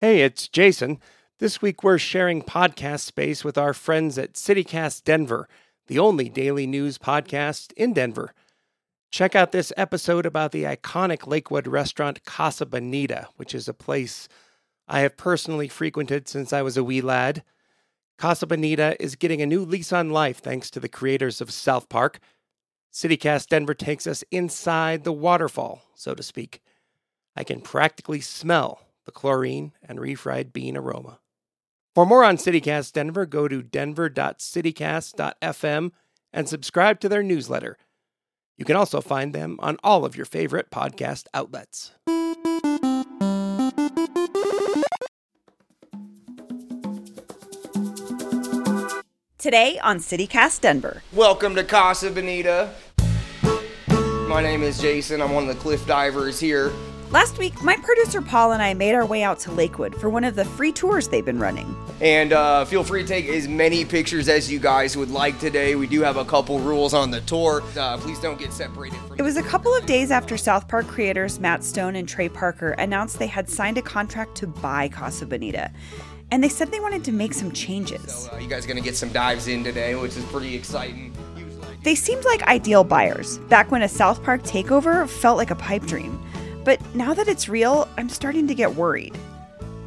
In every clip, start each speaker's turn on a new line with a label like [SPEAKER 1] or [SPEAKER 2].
[SPEAKER 1] Hey, it's Jason. This week we're sharing podcast space with our friends at CityCast Denver, the only daily news podcast in Denver. Check out this episode about the iconic Lakewood restaurant Casa Bonita, which is a place I have personally frequented since I was a wee lad. Casa Bonita is getting a new lease on life thanks to the creators of South Park. CityCast Denver takes us inside the waterfall, so to speak. I can practically smell the chlorine and refried bean aroma. For more on CityCast Denver, go to denver.citycast.fm and subscribe to their newsletter. You can also find them on all of your favorite podcast outlets.
[SPEAKER 2] Today on CityCast Denver.
[SPEAKER 3] Welcome to Casa Bonita. My name is Jason. I'm one of the cliff divers here.
[SPEAKER 2] Last week, my producer Paul and I made our way out to Lakewood for one of the free tours they've been running.
[SPEAKER 3] And uh, feel free to take as many pictures as you guys would like today. We do have a couple rules on the tour. Uh, please don't get separated from
[SPEAKER 2] It was a couple of days after South Park creators Matt Stone and Trey Parker announced they had signed a contract to buy Casa Bonita. And they said they wanted to make some changes.
[SPEAKER 3] So, uh, you guys are going to get some dives in today, which is pretty exciting.
[SPEAKER 2] They seemed like ideal buyers back when a South Park takeover felt like a pipe dream. But now that it's real, I'm starting to get worried.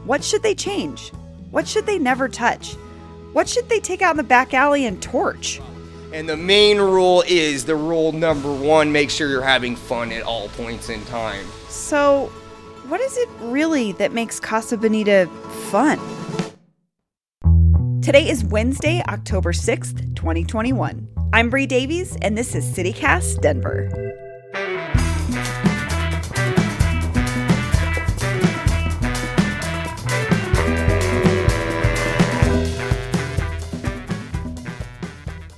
[SPEAKER 2] What should they change? What should they never touch? What should they take out in the back alley and torch?
[SPEAKER 3] And the main rule is the rule number one make sure you're having fun at all points in time.
[SPEAKER 2] So, what is it really that makes Casa Bonita fun? Today is Wednesday, October 6th, 2021. I'm Bree Davies, and this is CityCast Denver.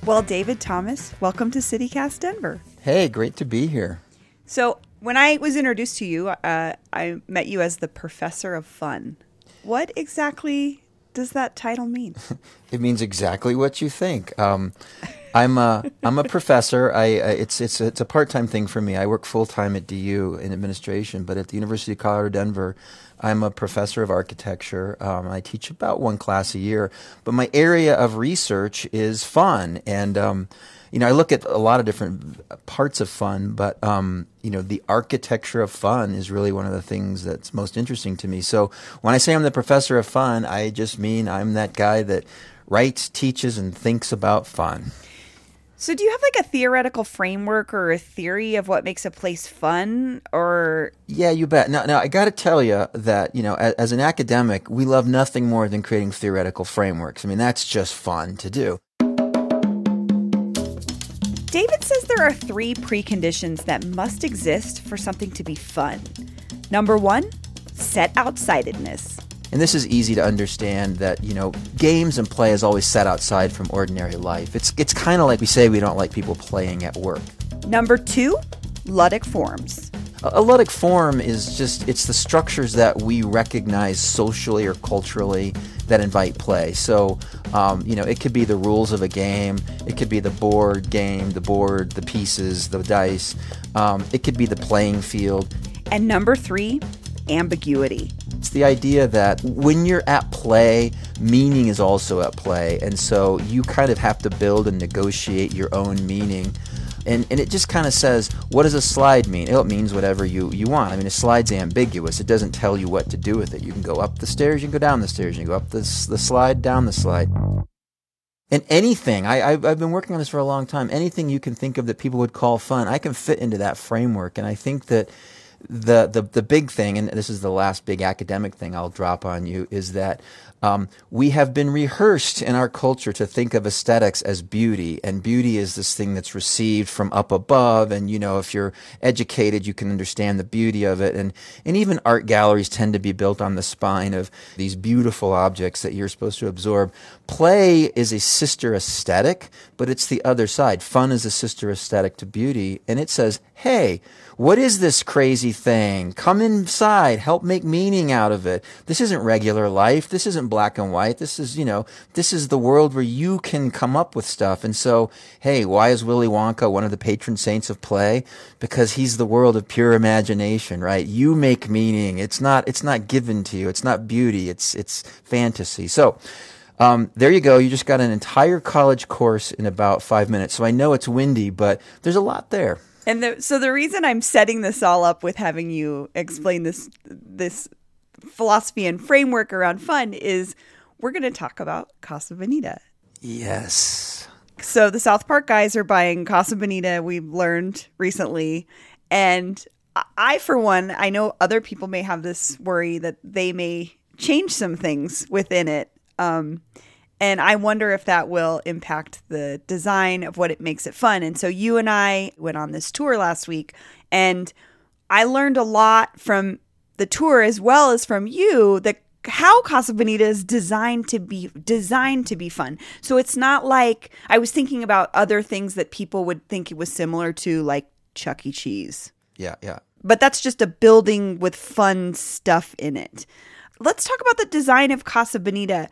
[SPEAKER 2] Well, David Thomas, welcome to CityCast Denver.
[SPEAKER 4] Hey, great to be here.
[SPEAKER 2] So, when I was introduced to you, uh, I met you as the professor of fun. What exactly does that title mean?
[SPEAKER 4] It means exactly what you think. Um, I'm a I'm a professor. I, it's it's it's a part time thing for me. I work full time at DU in administration, but at the University of Colorado Denver, I'm a professor of architecture. Um, I teach about one class a year, but my area of research is fun and. Um, you know, I look at a lot of different parts of fun, but um, you know, the architecture of fun is really one of the things that's most interesting to me. So when I say I'm the professor of fun, I just mean I'm that guy that writes, teaches, and thinks about fun.
[SPEAKER 2] So, do you have like a theoretical framework or a theory of what makes a place fun? Or
[SPEAKER 4] Yeah, you bet. Now, now I got to tell you that you know, as, as an academic, we love nothing more than creating theoretical frameworks. I mean, that's just fun to do.
[SPEAKER 2] David says there are three preconditions that must exist for something to be fun. Number one, set outsidedness.
[SPEAKER 4] And this is easy to understand that, you know, games and play is always set outside from ordinary life. It's, it's kind of like we say we don't like people playing at work.
[SPEAKER 2] Number two, ludic forms.
[SPEAKER 4] A, ludic form is just, it's the structures that we recognize socially or culturally that invite play. So, um, you know, it could be the rules of a game, it could be the board game, the board, the pieces, the dice, um, it could be the playing field.
[SPEAKER 2] And number three, ambiguity.
[SPEAKER 4] It's the idea that when you're at play, meaning is also at play. And so you kind of have to build and negotiate your own meaning. And, and it just kind of says, what does a slide mean? It means whatever you, you want. I mean, a slide's ambiguous. It doesn't tell you what to do with it. You can go up the stairs, you can go down the stairs, you can go up the, the slide, down the slide. And anything, I, I've been working on this for a long time, anything you can think of that people would call fun, I can fit into that framework. And I think that the, the, the big thing, and this is the last big academic thing I'll drop on you, is that um, we have been rehearsed in our culture to think of aesthetics as beauty, and beauty is this thing that's received from up above. And you know, if you're educated, you can understand the beauty of it. And and even art galleries tend to be built on the spine of these beautiful objects that you're supposed to absorb. Play is a sister aesthetic, but it's the other side. Fun is a sister aesthetic to beauty, and it says, hey. What is this crazy anything. Come inside, help make meaning out of it. This isn't regular life. This isn't black and white. This is, you know, this is the world where you can come up with stuff. And so, hey, why is Willy Wonka one of the patron saints of play? Because he's the world of pure imagination, right? You make meaning. It's not, it's not given to you. It's not beauty. It's, it's fantasy. So, um, there you go. You just got an entire college course in about five minutes. So I know it's windy, but there's a lot there.
[SPEAKER 2] And the, so the reason I'm setting this all up with having you explain this this philosophy and framework around fun is we're going to talk about Casa Bonita.
[SPEAKER 4] Yes.
[SPEAKER 2] So the South Park guys are buying Casa Bonita. We've learned recently, and I, for one, I know other people may have this worry that they may change some things within it. Um, and I wonder if that will impact the design of what it makes it fun. And so you and I went on this tour last week, and I learned a lot from the tour as well as from you that how Casa Bonita is designed to be designed to be fun. So it's not like I was thinking about other things that people would think it was similar to like Chuck E. Cheese.
[SPEAKER 4] Yeah, yeah.
[SPEAKER 2] But that's just a building with fun stuff in it. Let's talk about the design of Casa Bonita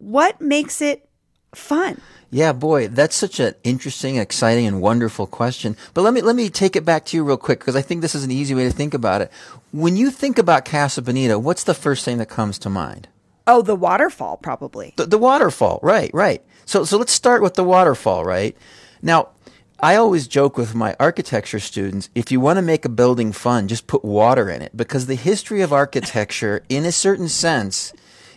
[SPEAKER 2] what makes it fun?
[SPEAKER 4] Yeah, boy, that's such an interesting, exciting, and wonderful question. But let me let me take it back to you real quick because I think this is an easy way to think about it. When you think about Casa Bonita, what's the first thing that comes to mind?
[SPEAKER 2] Oh, the waterfall, probably.
[SPEAKER 4] The, the waterfall, right, right. So so let's start with the waterfall, right? Now, I always joke with my architecture students if you want to make a building fun, just put water in it because the history of architecture, in a certain sense,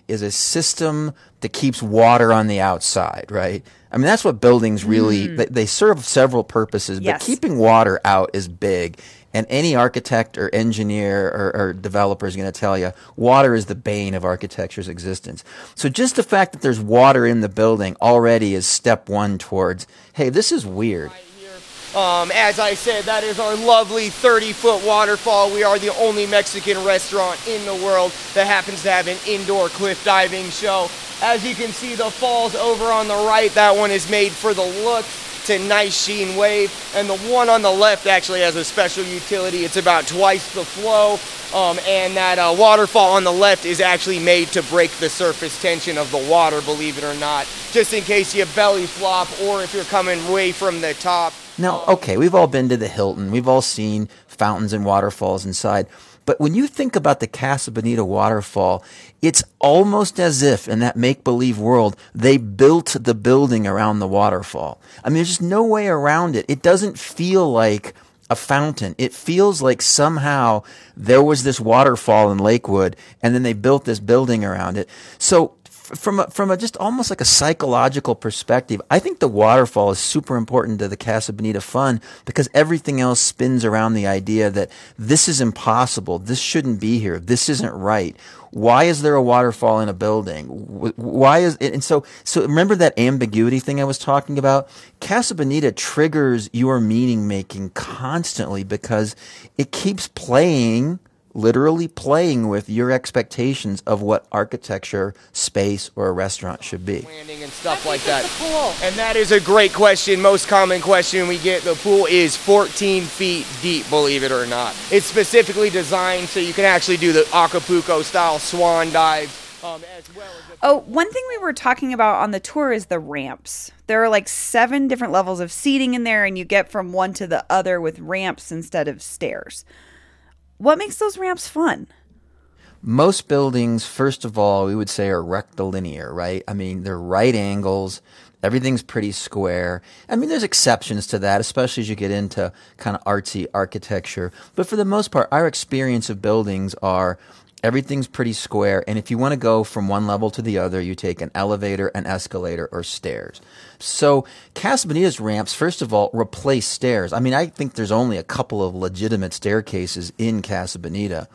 [SPEAKER 4] is a system that keeps water on the outside, right? I mean, that's what buildings really, mm. they, they, serve several purposes, yes. but keeping water out is big. And any architect or engineer or, or developer is going to tell you water is the bane of architecture's existence. So just the fact that there's water in the building already is step one towards, hey, this is weird.
[SPEAKER 3] Um, as I said, that is our lovely 30 foot waterfall. We are the only Mexican restaurant in the world that happens to have an indoor cliff diving show. As you can see, the falls over on the right, that one is made for the look. A nice sheen wave. And the one on the left actually has a special utility. It's about twice the flow. Um, and that uh, waterfall on the left is actually made to break the surface tension of the water, believe it or not. Just in case you belly flop or if you're coming way from the top.
[SPEAKER 4] Now, okay, we've all been to the Hilton. We've all seen fountains and waterfalls inside. But when you think about the Casa Bonita waterfall, it's almost as if in that make believe world, they built the building around the waterfall. I mean, there's just no way around it. It doesn't feel like a fountain. It feels like somehow there was this waterfall in Lakewood and then they built this building around it. So from a, from a just almost like a psychological perspective, I think the waterfall is super important to the Casa Bonita fun because everything else spins around the idea that this is impossible, this shouldn't be here, this isn't right. Why is there a waterfall in a building? Why is it? And so, so remember that ambiguity thing I was talking about? Casa Bonita triggers your meaning making constantly because it keeps playing literally playing with your expectations of what architecture, space, or a restaurant should be.
[SPEAKER 3] Landing and stuff like that. And that is a great question. Most common question we get. The pool is 14 feet deep, believe it or not. It's specifically designed so you can actually do the Acapulco style swan dive. Um,
[SPEAKER 2] well oh, one thing we were talking about on the tour is the ramps. There are like seven different levels of seating in there, and you get from one to the other with ramps instead of stairs. What makes those ramps fun?
[SPEAKER 4] Most buildings, first of all, we would say are rectilinear, right? I mean, they're right angles. Everything's pretty square. I mean, there's exceptions to that, especially as you get into kind of artsy architecture. But for the most part, our experience of buildings are everything's pretty square. And if you want to go from one level to the other, you take an elevator, an escalator, or stairs. So Casa Bonita's ramps, first of all, replace stairs. I mean, I think there's only a couple of legitimate staircases in Casa Bonita.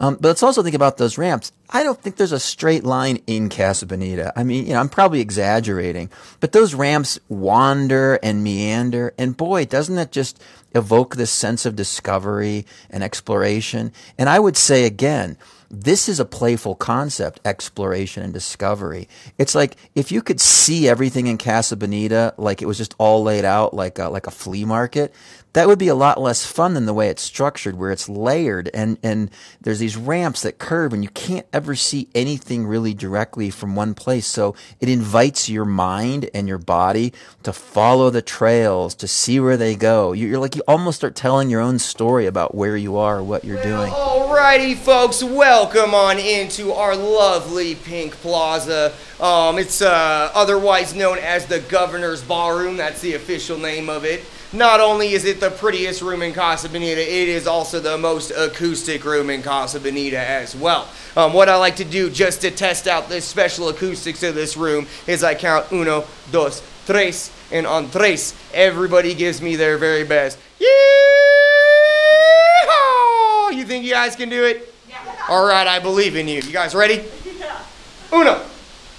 [SPEAKER 4] Um, but let's also think about those ramps. I don't think there's a straight line in Casa Bonita. I mean, you know, I'm probably exaggerating, but those ramps wander and meander. And boy, doesn't that just evoke this sense of discovery and exploration? And I would say again, this is a playful concept, exploration and discovery. It's like if you could see everything in Casa Bonita like it was just all laid out like a, like a flea market, that would be a lot less fun than the way it's structured, where it's layered and, and there's these ramps that curve and you can't ever see anything really directly from one place. So it invites your mind and your body to follow the trails, to see where they go. You're like, you almost start telling your own story about where you are, what you're doing.
[SPEAKER 3] Alrighty, folks, welcome on into our lovely Pink Plaza. Um, it's uh, otherwise known as the Governor's Ballroom. That's the official name of it. Not only is it the prettiest room in Casa Bonita, it is also the most acoustic room in Casa Bonita as well. Um, what I like to do just to test out the special acoustics of this room is I count uno, dos, tres, and on tres, everybody gives me their very best. Yeah! You think you guys can do it? Yeah. All right, I believe in you. You guys ready? Yeah. Uno,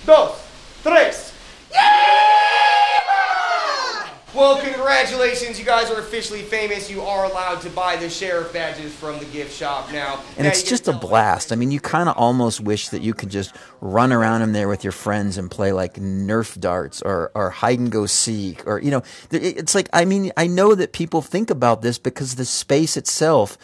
[SPEAKER 3] dos, tres. Well, congratulations. You guys are officially famous. You are allowed to buy the sheriff badges from the gift shop now.
[SPEAKER 4] And
[SPEAKER 3] Now
[SPEAKER 4] it's just a blast. I mean, you kind of almost wish that you could just run around in there with your friends and play like Nerf darts or, or hide and go seek or, you know, it's like, I mean, I know that people think about this because the space itself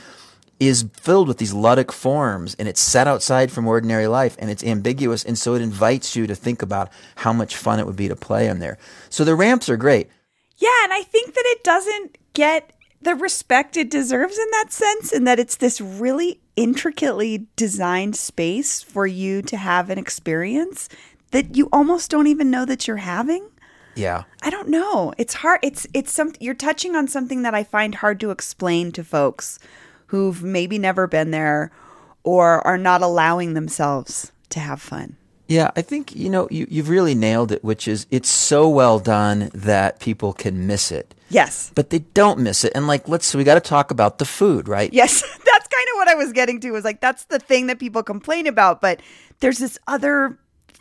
[SPEAKER 4] is filled with these ludic forms and it's set outside from ordinary life and it's ambiguous. And so it invites you to think about how much fun it would be to play in there. So the ramps are great.
[SPEAKER 2] Yeah, and I think that it doesn't get the respect it deserves in that sense, and that it's this really intricately designed space for you to have an experience that you almost don't even know that you're having.
[SPEAKER 4] Yeah.
[SPEAKER 2] I don't know. It's hard. It's it's some you're touching on something that I find hard to explain to folks who've maybe never been there or are not allowing themselves to have fun.
[SPEAKER 4] Yeah, I think you know you, you've really nailed it, which is it's so well done that people can miss it,
[SPEAKER 2] Yes.
[SPEAKER 4] but they don't miss it. And like, let's so we got to talk about the food, right?
[SPEAKER 2] Yes, that's kind of what I was getting to. Was like that's the thing that people complain about, but there's this other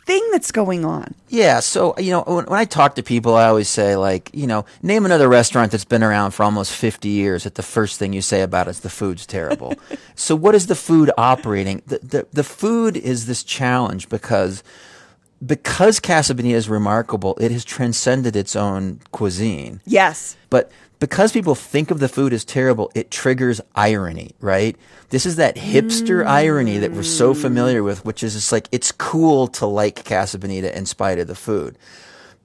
[SPEAKER 2] thing that's going on.
[SPEAKER 4] Yeah. So you know, when, when I talk to people, I always say like, you know, name another restaurant that's been around for almost fifty years. That the first thing you say about it is the food's terrible. so what is the food operating? The, the the food is this challenge because because Casa Bonita is remarkable, it has transcended its own cuisine.
[SPEAKER 2] Yes.
[SPEAKER 4] But because people think of the food as terrible, it triggers irony, right? This is that hipster irony that we're so familiar with, which is just like it's cool to like Casa Bonita in spite of the food.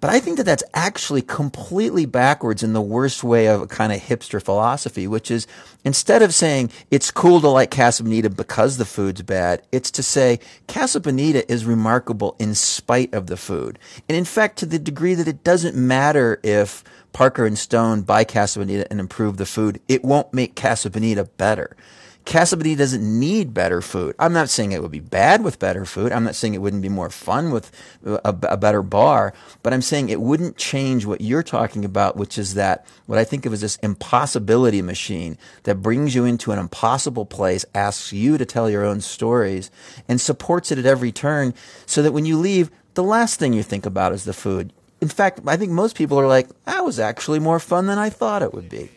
[SPEAKER 4] But I think that that's actually completely backwards in the worst way of a kind of hipster philosophy, which is instead of saying it's cool to like Casa Bonita because the food's bad, it's to say Casa Bonita is remarkable in spite of the food. And in fact, to the degree that it doesn't matter if Parker and Stone buy Casa Bonita and improve the food, it won't make Casa Bonita better. Casa doesn't need better food. I'm not saying it would be bad with better food. I'm not saying it wouldn't be more fun with a, a better bar, but I'm saying it wouldn't change what you're talking about, which is that what I think of as this impossibility machine that brings you into an impossible place, asks you to tell your own stories, and supports it at every turn so that when you leave, the last thing you think about is the food. In fact, I think most people are like, that was actually more fun than I thought it would be.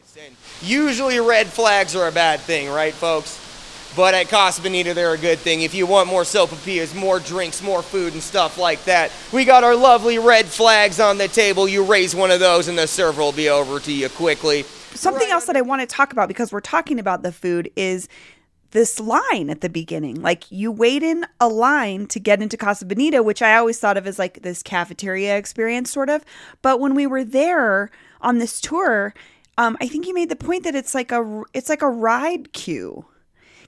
[SPEAKER 3] Usually red flags are a bad thing, right, folks? But at Casa Bonita, they're a good thing. If you want more sopapillas, more drinks, more food, and stuff like that, we got our lovely red flags on the table. You raise one of those, and the server will be over to you quickly.
[SPEAKER 2] Something else that I want to talk about because we're talking about the food is this line at the beginning. Like you wait in a line to get into Casa Bonita, which I always thought of as like this cafeteria experience, sort of. But when we were there on this tour, um, I think you made the point that it's like a it's like a ride queue.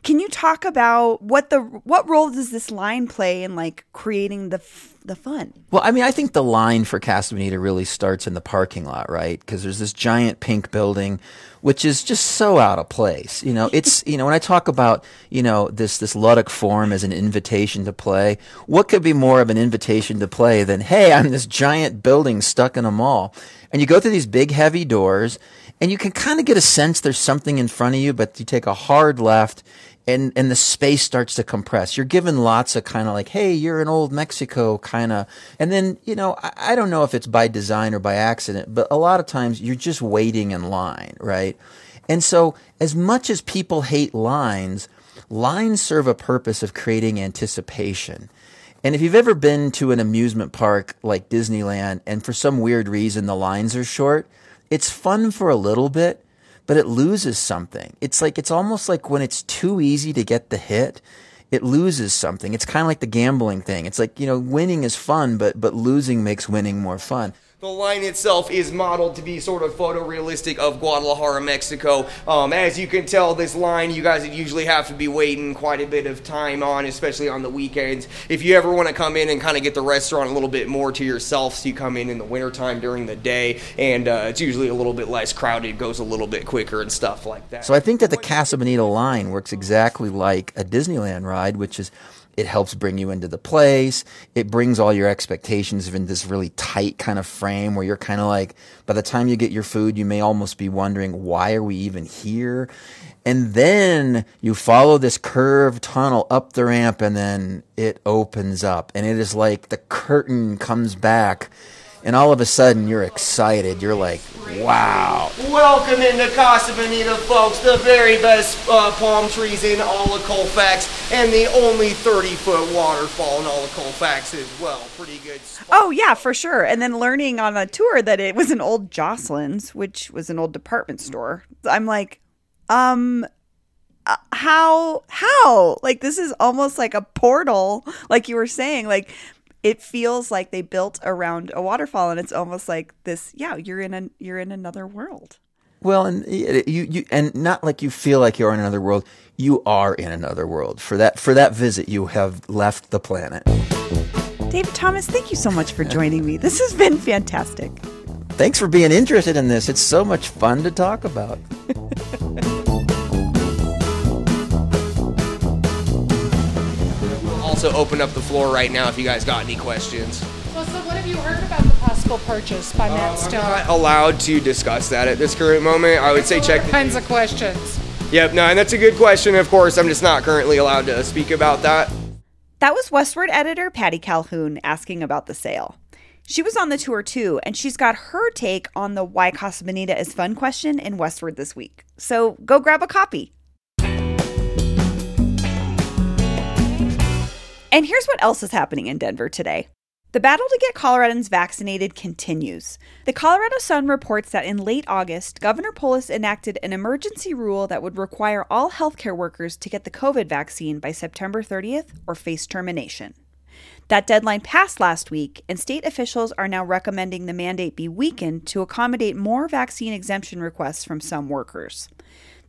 [SPEAKER 2] Can you talk about what the what role does this line play in like creating the f- the fun?
[SPEAKER 4] Well, I mean, I think the line for Casa Bonita really starts in the parking lot, right? Because there's this giant pink building, which is just so out of place. You know, it's you know when I talk about you know this this ludic form as an invitation to play, what could be more of an invitation to play than hey, I'm this giant building stuck in a mall, and you go through these big heavy doors, and you can kind of get a sense there's something in front of you, but you take a hard left and and the space starts to compress. You're given lots of kind of like, hey, you're in old Mexico kind of, and then you know I, I don't know if it's by design or by accident, but a lot of times you're just waiting in line, right? And so as much as people hate lines, lines serve a purpose of creating anticipation. And if you've ever been to an amusement park like Disneyland and for some weird reason the lines are short, it's fun for a little bit, but it loses something. It's like, it's almost like when it's too easy to get the hit, it loses something. It's kind of like the gambling thing. It's like, you know, winning is fun, but, but losing makes winning more fun.
[SPEAKER 3] The line itself is modeled to be sort of photorealistic of Guadalajara, Mexico. Um, as you can tell, this line you guys usually have to be waiting quite a bit of time on, especially on the weekends. If you ever want to come in and kind of get the restaurant a little bit more to yourself, so you come in in the wintertime during the day, and uh, it's usually a little bit less crowded, goes a little bit quicker and stuff like that.
[SPEAKER 4] So I think that the Casa Bonita line works exactly like a Disneyland ride, which is it helps bring you into the place. It brings all your expectations in this really tight kind of frame where you're kind of like, by the time you get your food, you may almost be wondering, why are we even here? And then you follow this curved tunnel up the ramp and then it opens up and it is like the curtain comes back and all of a sudden you're excited. You're like, wow.
[SPEAKER 3] Welcome into Casa Bonita, folks. The very best uh, palm trees in all of Colfax, and the only 30 foot waterfall in all of Colfax as well. Pretty good. Spot.
[SPEAKER 2] Oh yeah, for sure. And then learning on a tour that it was an old Joslin's, which was an old department store. I'm like, um, uh, how how like this is almost like a portal, like you were saying, like. It feels like they built around a waterfall, and it's almost like this. Yeah, you're in a you're in another world.
[SPEAKER 4] Well, and you, you, and not like you feel like you're in another world. You are in another world. For that, for that visit, you have left the planet.
[SPEAKER 2] David Thomas, thank you so much for joining me. This has been fantastic.
[SPEAKER 4] Thanks for being interested in this. It's so much fun to talk about.
[SPEAKER 3] also open up the floor right now if you guys got any questions.
[SPEAKER 5] Well, so what have you heard about the possible purchase by Matt
[SPEAKER 3] uh,
[SPEAKER 5] Stone?
[SPEAKER 3] I'm not allowed to discuss that at this current moment. I would say check the
[SPEAKER 5] kinds of questions.
[SPEAKER 3] Yep, no, and that's a good question. Of course, I'm just not currently allowed to speak about that.
[SPEAKER 2] That was Westword editor Patty Calhoun asking about the sale. She was on the tour too, and she's got her take on the why Casa Bonita is fun question in Westword this week. So go grab a copy. And here's what else is happening in Denver today. The battle to get Coloradans vaccinated continues. The Colorado Sun reports that in late August, Governor Polis enacted an emergency rule that would require all healthcare workers to get the COVID vaccine by September 30th or face termination. That deadline passed last week, and state officials are now recommending the mandate be weakened to accommodate more vaccine exemption requests from some workers.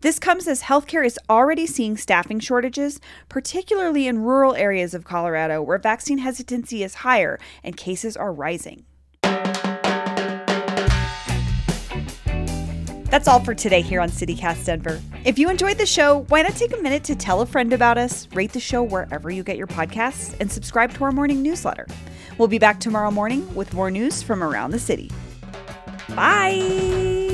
[SPEAKER 2] This comes as healthcare is already seeing staffing shortages, particularly in rural areas of Colorado where vaccine hesitancy is higher and cases are rising. That's all for today here on CityCast Denver. If you enjoyed the show, why not take a minute to tell a friend about us, rate the show wherever you get your podcasts, and subscribe to our morning newsletter. We'll be back tomorrow morning with more news from around the city. Bye!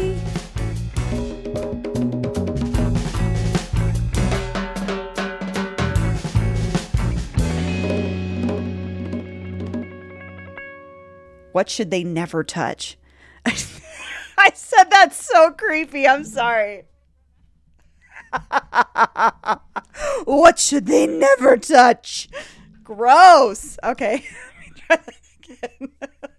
[SPEAKER 2] What should they never touch? I said that's so creepy. I'm sorry. what should they never touch? Gross. Okay.